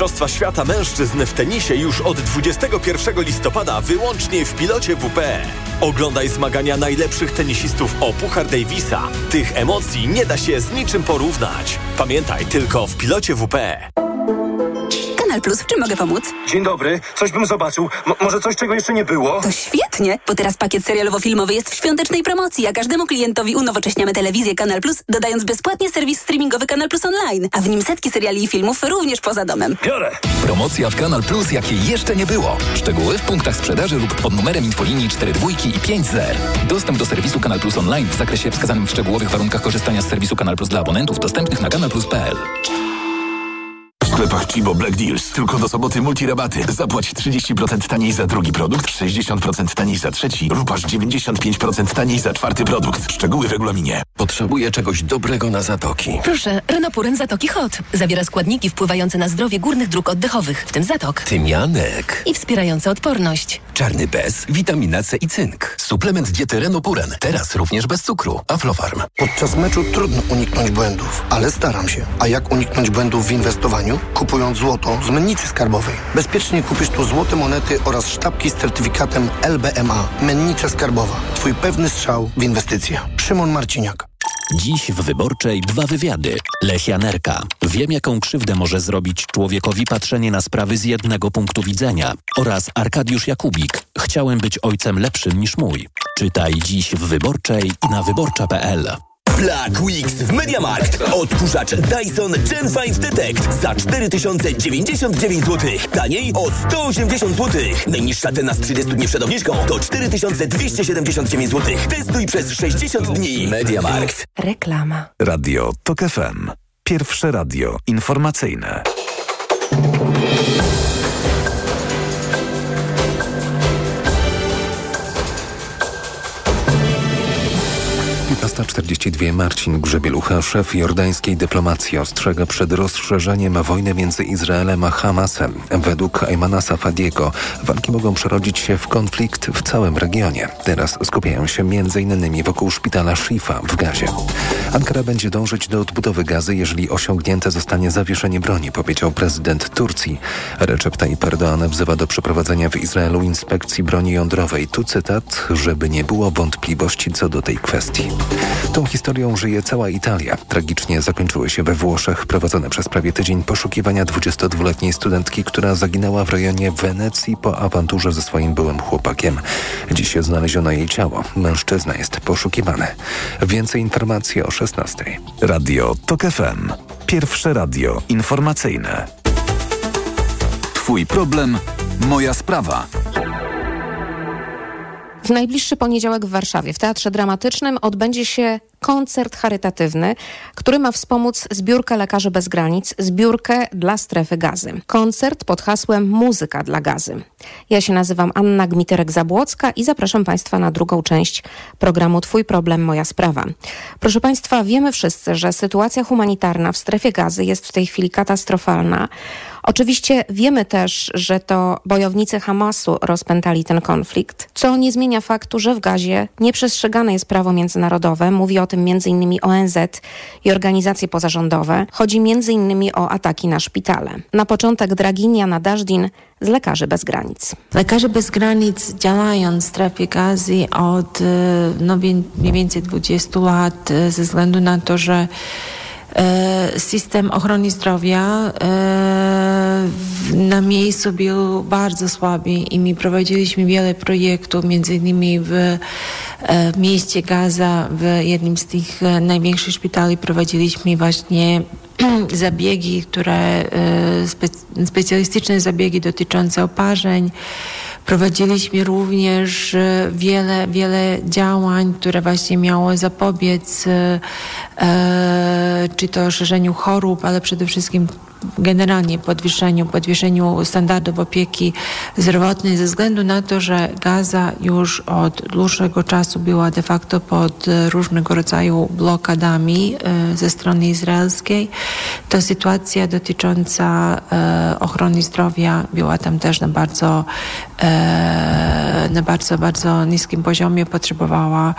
Mistrzostwa Świata Mężczyzn w tenisie już od 21 listopada wyłącznie w pilocie WP. Oglądaj zmagania najlepszych tenisistów o Puchar Davisa. Tych emocji nie da się z niczym porównać. Pamiętaj, tylko w pilocie WP. Plus, w czym mogę pomóc? Dzień dobry, coś bym zobaczył. M może coś, czego jeszcze nie było? To świetnie, bo teraz pakiet serialowo-filmowy jest w świątecznej promocji, a każdemu klientowi unowocześniamy telewizję Kanal Plus, dodając bezpłatnie serwis streamingowy Kanal Plus Online, a w nim setki seriali i filmów również poza domem. Biorę! Promocja w Kanal Plus, jakiej jeszcze nie było. Szczegóły w punktach sprzedaży lub pod numerem infolinii 42 i 50. Dostęp do serwisu Kanal Plus Online w zakresie wskazanym w szczegółowych warunkach korzystania z serwisu Kanal Plus dla abonentów dostępnych na kanalplus.pl. Sklepach Chibo Black Deals tylko do soboty multirabaty. Zapłać 30% taniej za drugi produkt, 60% taniej za trzeci lub aż 95% taniej za czwarty produkt. Szczegóły w regulaminie. Potrzebuję czegoś dobrego na zatoki. Proszę, Renopuren Zatoki Hot. Zawiera składniki wpływające na zdrowie górnych dróg oddechowych, w tym zatok. Tymianek. I wspierające odporność. Czarny bez, witamina C i cynk. Suplement diety Renopuren. Teraz również bez cukru. Aflofarm. Podczas meczu trudno uniknąć błędów, ale staram się. A jak uniknąć błędów w inwestowaniu? Kupując złoto z mennicy skarbowej. Bezpiecznie kupisz tu złote monety oraz sztabki z certyfikatem LBMA. Mennica skarbowa. Twój pewny strzał w inwestycje. Szymon Marciniak. Dziś w Wyborczej dwa wywiady. Lechianerka. Wiem, jaką krzywdę może zrobić człowiekowi patrzenie na sprawy z jednego punktu widzenia. Oraz Arkadiusz Jakubik. Chciałem być ojcem lepszym niż mój. Czytaj dziś w Wyborczej i na wyborcza.pl. Black Weeks w Mediamarkt. Odkurzacz Dyson Gen 5 Detect za 4099 zł. Taniej o 180 zł. Najniższa cena z 30 dni przed obniżką to 4279 zł. Testuj przez 60 dni. Mediamarkt. Reklama. Radio TOK FM. Pierwsze radio informacyjne. 15.42 Marcin Grzebielucha, szef jordańskiej dyplomacji, ostrzega przed rozszerzeniem wojny między Izraelem a Hamasem. Według Aymana Safadiego walki mogą przerodzić się w konflikt w całym regionie. Teraz skupiają się m.in. wokół szpitala Shifa w Gazie. Ankara będzie dążyć do odbudowy gazy, jeżeli osiągnięte zostanie zawieszenie broni, powiedział prezydent Turcji. Recep Tayyip Erdoğan wzywa do przeprowadzenia w Izraelu inspekcji broni jądrowej. Tu cytat, żeby nie było wątpliwości co do tej kwestii. Tą historią żyje cała Italia. Tragicznie zakończyły się we Włoszech prowadzone przez prawie tydzień poszukiwania 22-letniej studentki, która zaginęła w rejonie Wenecji po awanturze ze swoim byłym chłopakiem. Dziś znaleziono jej ciało. Mężczyzna jest poszukiwany. Więcej informacji o 16. Radio TOK FM. Pierwsze radio informacyjne. Twój problem, moja sprawa. W najbliższy poniedziałek w Warszawie w Teatrze Dramatycznym odbędzie się koncert charytatywny, który ma wspomóc zbiórkę Lekarzy Bez Granic, zbiórkę dla strefy gazy. Koncert pod hasłem Muzyka dla gazy. Ja się nazywam Anna Gmiterek-Zabłocka i zapraszam Państwa na drugą część programu Twój problem, moja sprawa. Proszę Państwa, wiemy wszyscy, że sytuacja humanitarna w strefie gazy jest w tej chwili katastrofalna. Oczywiście wiemy też, że to bojownicy Hamasu rozpętali ten konflikt, co nie zmienia faktu, że w Gazie nieprzestrzegane jest prawo międzynarodowe. Mówi o tym m.in. ONZ i organizacje pozarządowe. Chodzi m.in. o ataki na szpitale. Na początek Draginia Nadażdin z Lekarzy Bez Granic. Lekarze Bez Granic działają w strefie gazy od no, mniej więcej 20 lat ze względu na to, że system ochrony zdrowia na miejscu był bardzo słaby i my prowadziliśmy wiele projektów, między innymi w mieście Gaza, w jednym z tych największych szpitali prowadziliśmy właśnie zabiegi, które spe, specjalistyczne zabiegi dotyczące oparzeń. Prowadziliśmy również wiele, wiele działań, które właśnie miało zapobiec e, czy to szerzeniu chorób, ale przede wszystkim generalnie podwyższeniu, podwyższeniu standardów opieki zdrowotnej ze względu na to, że Gaza już od dłuższego czasu była de facto pod różnego rodzaju blokadami e, ze strony izraelskiej. To sytuacja dotycząca e, ochrony zdrowia była tam też na bardzo e, na bardzo, bardzo niskim poziomie potrzebowała,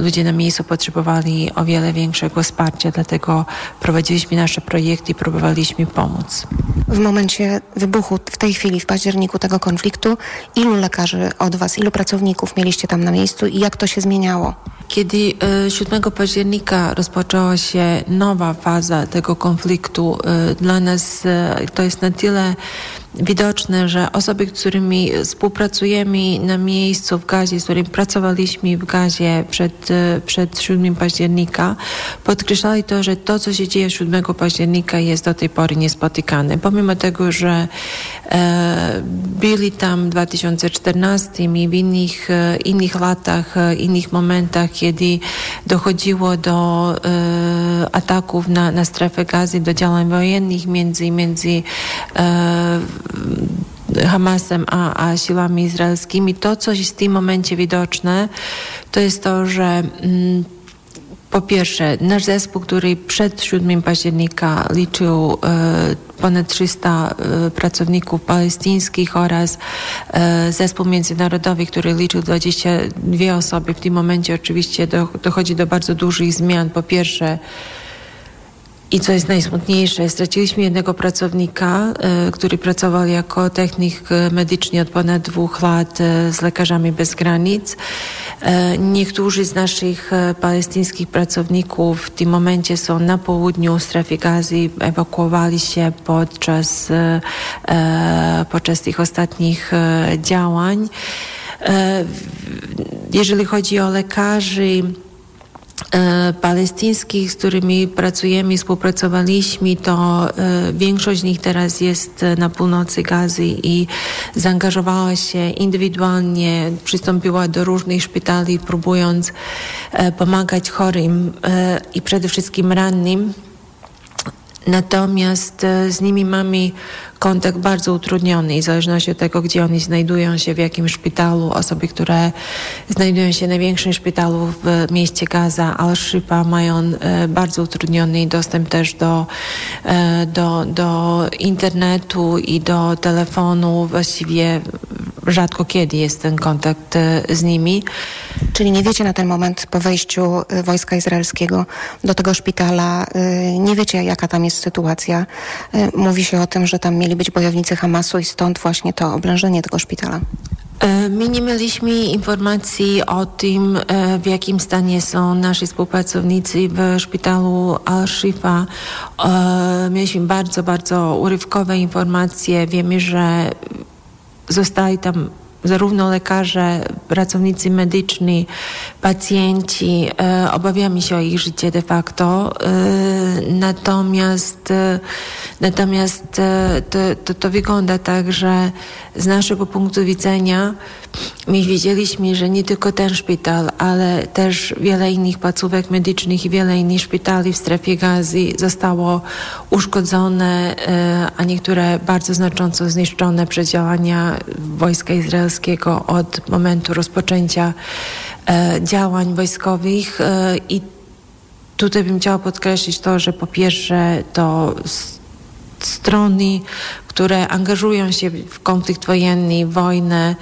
ludzie na miejscu potrzebowali o wiele większego wsparcia, dlatego prowadziliśmy nasze projekty, próbowaliśmy pomóc. W momencie wybuchu w tej chwili, w październiku tego konfliktu, ilu lekarzy od Was, ilu pracowników mieliście tam na miejscu i jak to się zmieniało? Kiedy 7 e, października rozpoczęła się nowa faza tego konfliktu, e, dla nas e, to jest na tyle widoczne, że osoby, z którymi współpracujemy na miejscu w Gazie, z którymi pracowaliśmy w Gazie przed, przed 7 października, podkreślali to, że to, co się dzieje 7 października jest do tej pory niespotykane. Pomimo tego, że e, byli tam w 2014 i w innych, e, innych latach, e, innych momentach, kiedy dochodziło do e, ataków na, na strefę gazy, do działań wojennych między, między e, Hamasem a, a siłami izraelskimi. To, co jest w tym momencie widoczne, to jest to, że mm, po pierwsze, nasz zespół, który przed 7 października liczył e, ponad 300 e, pracowników palestyńskich oraz e, zespół międzynarodowy, który liczył 22 osoby. W tym momencie oczywiście do, dochodzi do bardzo dużych zmian. Po pierwsze, i co jest najsmutniejsze, straciliśmy jednego pracownika, y, który pracował jako technik medyczny od ponad dwóch lat y, z Lekarzami Bez Granic. Niektórzy z naszych palestyńskich pracowników w tym momencie są na południu strefy gazy, ewakuowali się podczas, podczas tych ostatnich działań. Jeżeli chodzi o lekarzy, E, palestyńskich, z którymi pracujemy i współpracowaliśmy, to e, większość z nich teraz jest na północy Gazy i zaangażowała się indywidualnie, przystąpiła do różnych szpitali, próbując e, pomagać chorym i przede wszystkim rannym. Natomiast z nimi mamy kontakt bardzo utrudniony i w zależności od tego, gdzie oni znajdują się, w jakim szpitalu, osoby, które znajdują się w największym szpitalu w mieście Gaza, Al-Shifa, mają e, bardzo utrudniony dostęp też do, e, do, do internetu i do telefonu. Właściwie rzadko kiedy jest ten kontakt e, z nimi. Czyli nie wiecie na ten moment po wejściu wojska izraelskiego do tego szpitala, nie wiecie jaka tam jest sytuacja. Mówi się o tym, że tam mieli być bojownicy Hamasu i stąd właśnie to oblężenie tego szpitala. E, my nie mieliśmy informacji o tym, e, w jakim stanie są nasi współpracownicy w szpitalu Al-Shifa. E, mieliśmy bardzo, bardzo urywkowe informacje. Wiemy, że zostali tam zarówno lekarze, pracownicy medyczni, pacjenci, e, obawiamy się o ich życie de facto. E, natomiast e, natomiast e, to, to, to wygląda tak, że z naszego punktu widzenia my wiedzieliśmy, że nie tylko ten szpital, ale też wiele innych placówek medycznych i wiele innych szpitali w strefie gazy zostało uszkodzone, e, a niektóre bardzo znacząco zniszczone przez działania wojska izraelskiego od momentu rozpoczęcia e, działań wojskowych. E, i tutaj bym chciała podkreślić to, że po pierwsze to strony, które angażują się w konflikt wojenny, wojnę,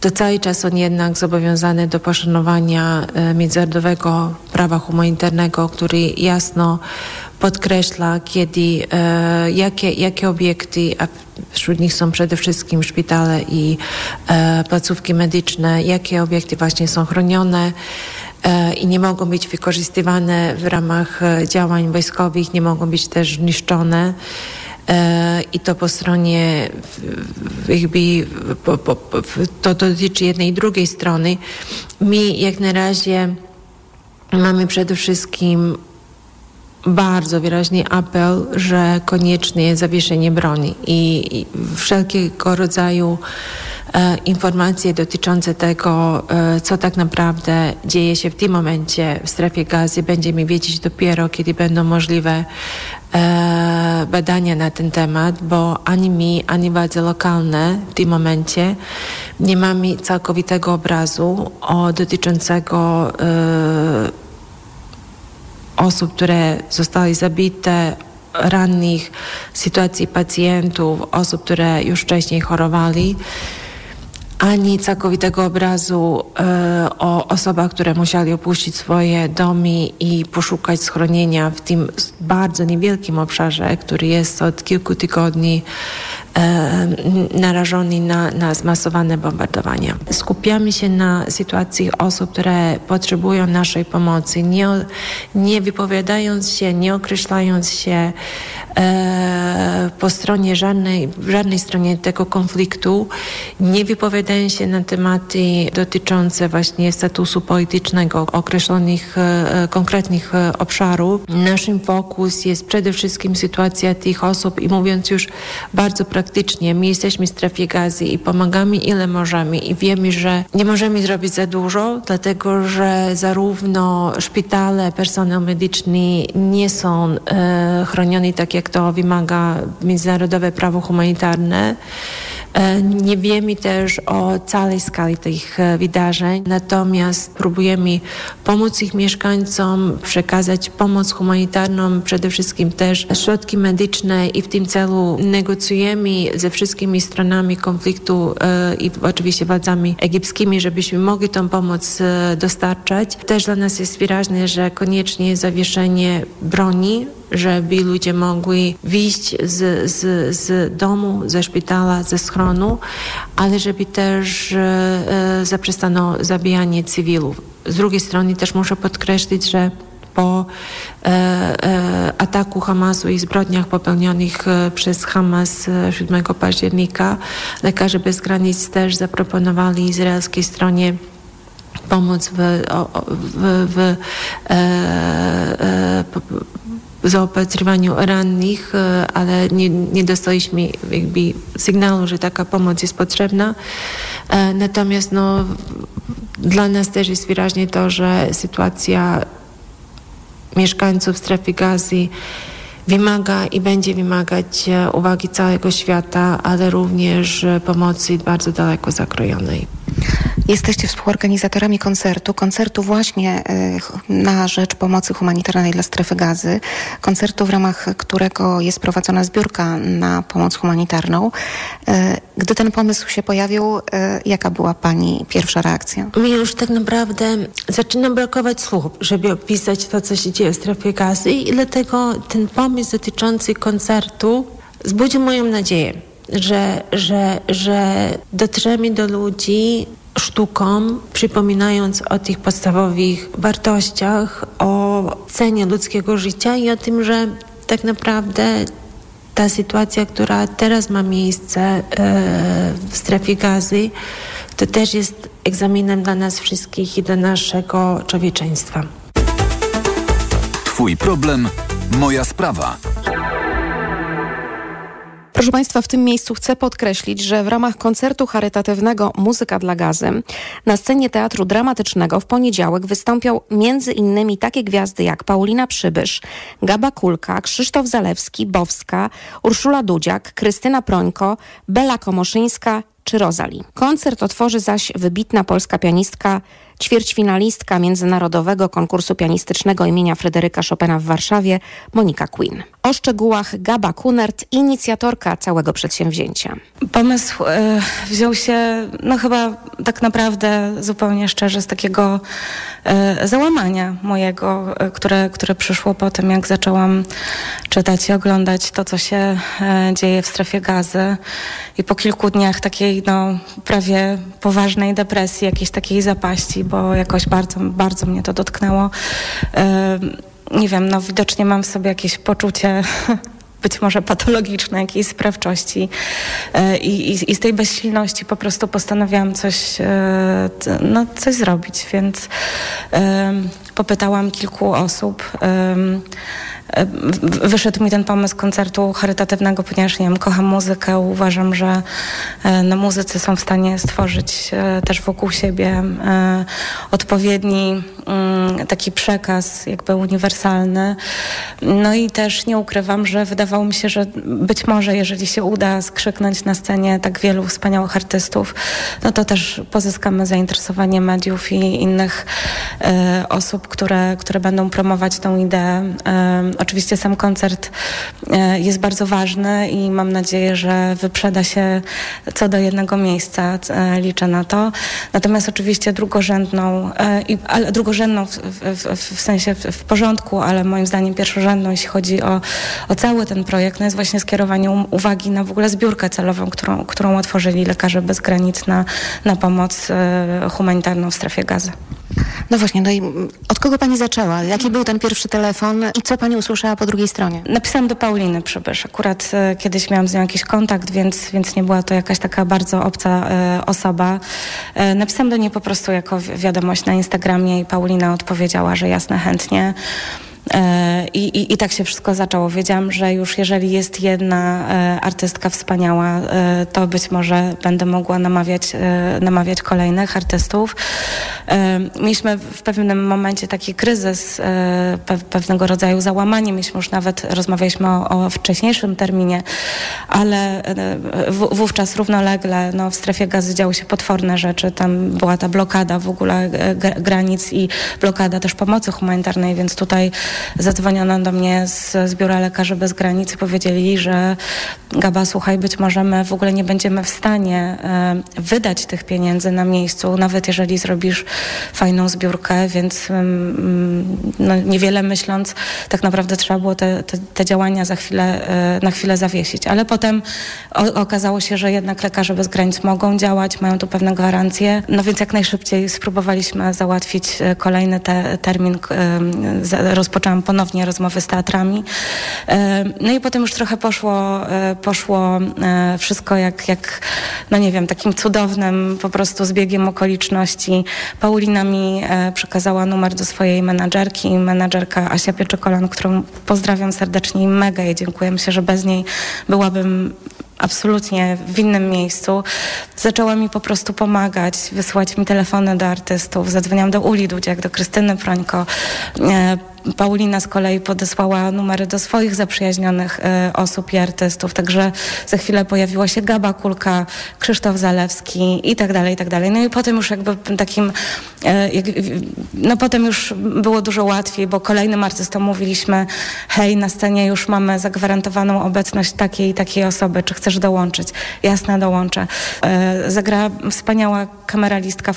to cały czas są jednak zobowiązane do poszanowania e, międzynarodowego prawa humanitarnego, który jasno podkreśla, kiedy, e, jakie, jakie obiekty, a wśród nich są przede wszystkim szpitale i e, placówki medyczne, jakie obiekty właśnie są chronione i nie mogą być wykorzystywane w ramach działań wojskowych, nie mogą być też niszczone. E, i to po stronie jakby to dotyczy jednej i drugiej strony. Mi jak na razie mamy przede wszystkim bardzo wyraźny apel, że konieczne jest zawieszenie broni i, wszelkiego rodzaju informacje dotyczące tego, e, co tak naprawdę dzieje się w tym momencie w strefie gazy, będziemy wiedzieć dopiero, kiedy będą możliwe e, badania na ten temat, bo ani mi, ani władze lokalne w tym momencie nie mamy całkowitego obrazu o dotyczącego e, osób, które zostały zabite, rannych, sytuacji pacjentów, osób, które już wcześniej chorowali. Ani całkowitego obrazu e, o osobach, które musieli opuścić swoje domy i poszukać schronienia w tym bardzo niewielkim obszarze, który jest od kilku tygodni e, narażony na, na zmasowane bombardowania. Skupiamy się na sytuacji osób, które potrzebują naszej pomocy, nie, nie wypowiadając się, nie określając się e, po stronie żadnej, żadnej stronie tego konfliktu, nie wypowiadają się na tematy dotyczące właśnie statusu politycznego określonych e, konkretnych e, obszarów. Naszym fokus jest przede wszystkim sytuacja tych osób i mówiąc już bardzo praktycznie, my jesteśmy w strefie gazy i pomagamy ile możemy i wiemy, że nie możemy zrobić za dużo, dlatego że zarówno szpitale, personel medyczny nie są e, chronioni tak jak to wymaga międzynarodowe prawo humanitarne. E, nie wiemy też o całej skali tych e, wydarzeń, natomiast próbujemy pomóc ich mieszkańcom, przekazać pomoc humanitarną, przede wszystkim też środki medyczne i w tym celu negocjujemy ze wszystkimi stronami konfliktu e, i oczywiście władzami egipskimi, żebyśmy mogli tą pomoc dostarczać. Też dla nas jest wyraźne, że koniecznie zawieszenie broni żeby ludzie mogli wyjść z, z, z domu, ze szpitala, ze schronu, ale żeby też e, zaprzestano zabijanie cywilów. Z drugiej strony też muszę podkreślić, że po e, e, ataku Hamasu i zbrodniach popełnionych e, przez Hamas 7 października Lekarze Bez Granic też zaproponowali izraelskiej stronie pomoc w, w, w, zaopatrywaniu rannych, ale nie, nie dostaliśmy jakby sygnału, że taka pomoc jest potrzebna. Natomiast no, dla nas też jest wyraźnie to, że sytuacja mieszkańców strefy gazy wymaga i będzie wymagać e, uwagi całego świata, ale również pomocy bardzo daleko zakrojonej. Jesteście współorganizatorami koncertu, koncertu właśnie y, na rzecz pomocy humanitarnej dla strefy gazy, koncertu w ramach którego jest prowadzona zbiórka na pomoc humanitarną. Y, gdy ten pomysł się pojawił, y, jaka była Pani pierwsza reakcja? Mi już tak naprawdę zaczyna brakować słów, żeby opisać to, co się dzieje w strefie gazy i dlatego ten pomysł dotyczący koncertu zbudził moją nadzieję że, że, że dotrzemy do ludzi sztuką, przypominając o tych podstawowych wartościach, o cenie ludzkiego życia i o tym, że tak naprawdę ta sytuacja, która teraz ma miejsce e, w strefie gazy, to też jest egzaminem dla nas wszystkich i dla naszego człowieczeństwa. Twój problem, moja sprawa. Proszę Państwa, w tym miejscu chcę podkreślić, że w ramach koncertu charytatywnego Muzyka dla Gazy na scenie Teatru Dramatycznego w poniedziałek wystąpią między innymi takie gwiazdy jak Paulina Przybysz, Gaba Kulka, Krzysztof Zalewski, Bowska, Urszula Dudziak, Krystyna Prońko, Bela Komoszyńska czy Rozali. Koncert otworzy zaś wybitna polska pianistka ćwierćfinalistka Międzynarodowego Konkursu Pianistycznego imienia Fryderyka Chopina w Warszawie, Monika Quinn. O szczegółach Gaba Kunert, inicjatorka całego przedsięwzięcia. Pomysł y, wziął się, no chyba tak naprawdę zupełnie szczerze, z takiego y, załamania mojego, y, które, które przyszło po tym, jak zaczęłam czytać i oglądać to, co się dzieje w strefie gazy. I po kilku dniach takiej, no, prawie poważnej depresji, jakiejś takiej zapaści, bo jakoś bardzo, bardzo mnie to dotknęło. Nie wiem, no widocznie mam w sobie jakieś poczucie być może patologiczne jakiejś sprawczości e, I, i, i, z tej bezsilności po prostu postanowiłam coś, e, no, coś zrobić, więc popytałam kilku osób. E, wyszedł mi ten pomysł koncertu charytatywnego, ponieważ nie wiem, kocham muzykę, uważam, że e, no, muzycy są w stanie stworzyć e, też wokół siebie odpowiedni mm, taki przekaz jakby uniwersalny. No i też nie ukrywam, że wydawało mi się, że być może jeżeli się uda skrzyknąć na scenie tak wielu wspaniałych artystów, no to też pozyskamy zainteresowanie mediów i innych osób, które, które będą promować tą ideę oczywiście sam koncert e, jest bardzo ważny i mam nadzieję, że wyprzeda się co do jednego miejsca. E, liczę na to. Natomiast oczywiście drugorzędną, e, ale drugorzędną w, w, w, sensie w, porządku, ale moim zdaniem pierwszorzędną, jeśli chodzi o, o cały ten projekt, no jest właśnie skierowanie uwagi na w ogóle zbiórkę celową, którą, którą otworzyli Lekarze Bez Granic na, na pomoc humanitarną w strefie gazy. No właśnie, no i od kogo pani zaczęła? Jaki był ten pierwszy telefon i co pani usłyszała po drugiej stronie? Napisałam do Pauliny Przybysz. Akurat e, kiedyś miałam z nią jakiś kontakt, więc, więc nie była to jakaś taka bardzo obca e, osoba. E, napisałam do niej po prostu jako wi wiadomość na Instagramie i Paulina odpowiedziała, że jasne, chętnie. E, I, i, I, tak się wszystko zaczęło. Wiedziałam, że już jeżeli jest jedna e, artystka wspaniała, e, to być może będę mogła namawiać, namawiać kolejnych artystów. Mieliśmy w pewnym momencie taki kryzys, pewnego rodzaju załamanie. Mieliśmy już nawet, rozmawialiśmy o, o wcześniejszym terminie, ale wówczas równolegle no, w strefie gazy działy się potworne rzeczy. Tam była ta blokada w ogóle granic i blokada też pomocy humanitarnej, więc tutaj zadzwoniono do mnie z, z Biura Lekarzy Bez Granic i powiedzieli, że Gaba, słuchaj, być może my w ogóle nie będziemy w stanie e, wydać tych pieniędzy na miejscu, nawet jeżeli zrobisz fajną zbiórkę, więc mm, no, niewiele myśląc, tak naprawdę trzeba było te, te, te działania za chwilę, e, na chwilę zawiesić. Ale potem o, okazało się, że jednak Lekarze Bez Granic mogą działać, mają tu pewne gwarancje, no więc jak najszybciej spróbowaliśmy załatwić e, kolejny te, termin, rozpoczęcia zaczęłam ponownie rozmowy z teatrami. E, no i potem już trochę poszło, e, poszło e, wszystko jak, jak, no nie wiem, takim cudownym po prostu zbiegiem okoliczności. Paulina mi przekazała numer do swojej menadżerki, menadżerka Asia Pieczekolan, którą pozdrawiam serdecznie i mega jej dziękuję. Myślę, że bez niej byłabym absolutnie w innym miejscu. Zaczęła mi po prostu pomagać, wysłać mi telefony do artystów. Zadzwoniłam do Uli Dudziak, do Krystyny Prońko. Paulina z kolei podesłała numery do swoich zaprzyjaźnionych e, osób i artystów, także za chwilę pojawiła się Gaba Kulka, Krzysztof Zalewski i tak dalej, i tak dalej. No i potem już jakby takim, e, no potem już było dużo łatwiej, bo kolejnym artystom mówiliśmy, hej, na scenie już mamy zagwarantowaną obecność takiej i takiej osoby, czy chcesz dołączyć? Jasne, dołączę. E, zagrała wspaniała kameralistka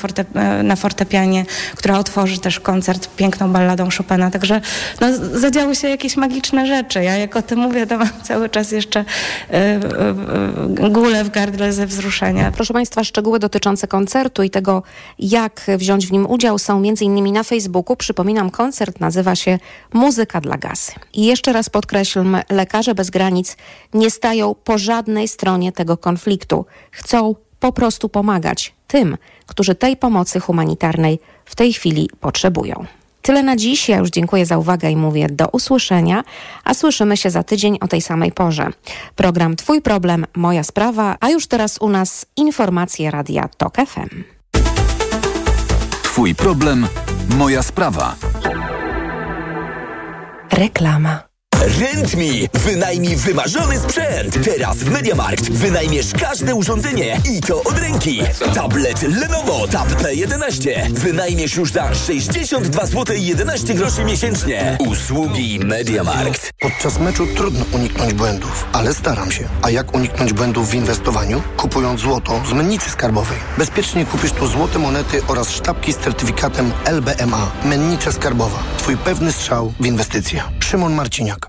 na fortepianie, która otworzy też koncert piękną balladą Chopina, także no, zadziały się jakieś magiczne rzeczy. Ja jak o tym mówię, to mam cały czas jeszcze y, gulę w gardle ze wzruszenia. Proszę Państwa, szczegóły dotyczące koncertu i tego, jak wziąć w nim udział są m.in. na Facebooku. Przypominam, koncert nazywa się Muzyka dla Gazy. I jeszcze raz podkreślmy, Lekarze Bez Granic nie stają po żadnej stronie tego konfliktu. Chcą po prostu pomagać tym, którzy tej pomocy humanitarnej w tej chwili potrzebują. Tyle na dziś. Ja już dziękuję za uwagę i mówię do usłyszenia, a słyszymy się za tydzień o tej samej porze. Program Twój problem, moja sprawa, a już teraz u nas informacje Radia TOK FM. Twój problem, moja sprawa. Reklama. RentMe. Wynajmij wymarzony sprzęt. Teraz w MediaMarkt wynajmiesz każde urządzenie i to od ręki. Tablet Lenovo Tab P11 wynajmiesz już za 62 zł 11 groszy miesięcznie. Usługi MediaMarkt. Podczas meczu trudno uniknąć błędów, ale staram się. A jak uniknąć błędów w inwestowaniu? Kupując złoto z mennicy skarbowej. Bezpiecznie kupisz tu złote monety oraz sztabki z certyfikatem LBMA. Mennica skarbowa. Twój pewny strzał w inwestycje. Szymon Marciniak.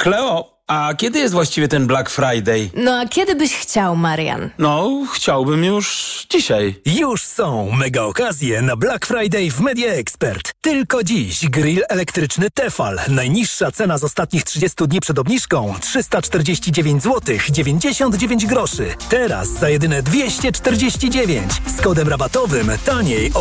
Kleo, a kiedy jest właściwie ten Black Friday? No a kiedy byś chciał, Marian? No, chciałbym już dzisiaj. Już są mega okazje na Black Friday w Media Expert. Tylko dziś grill elektryczny Tefal. Najniższa cena z ostatnich 30 dni przed obniżką 349 zł 99 groszy. Teraz za jedyne 249 z kodem rabatowym taniej o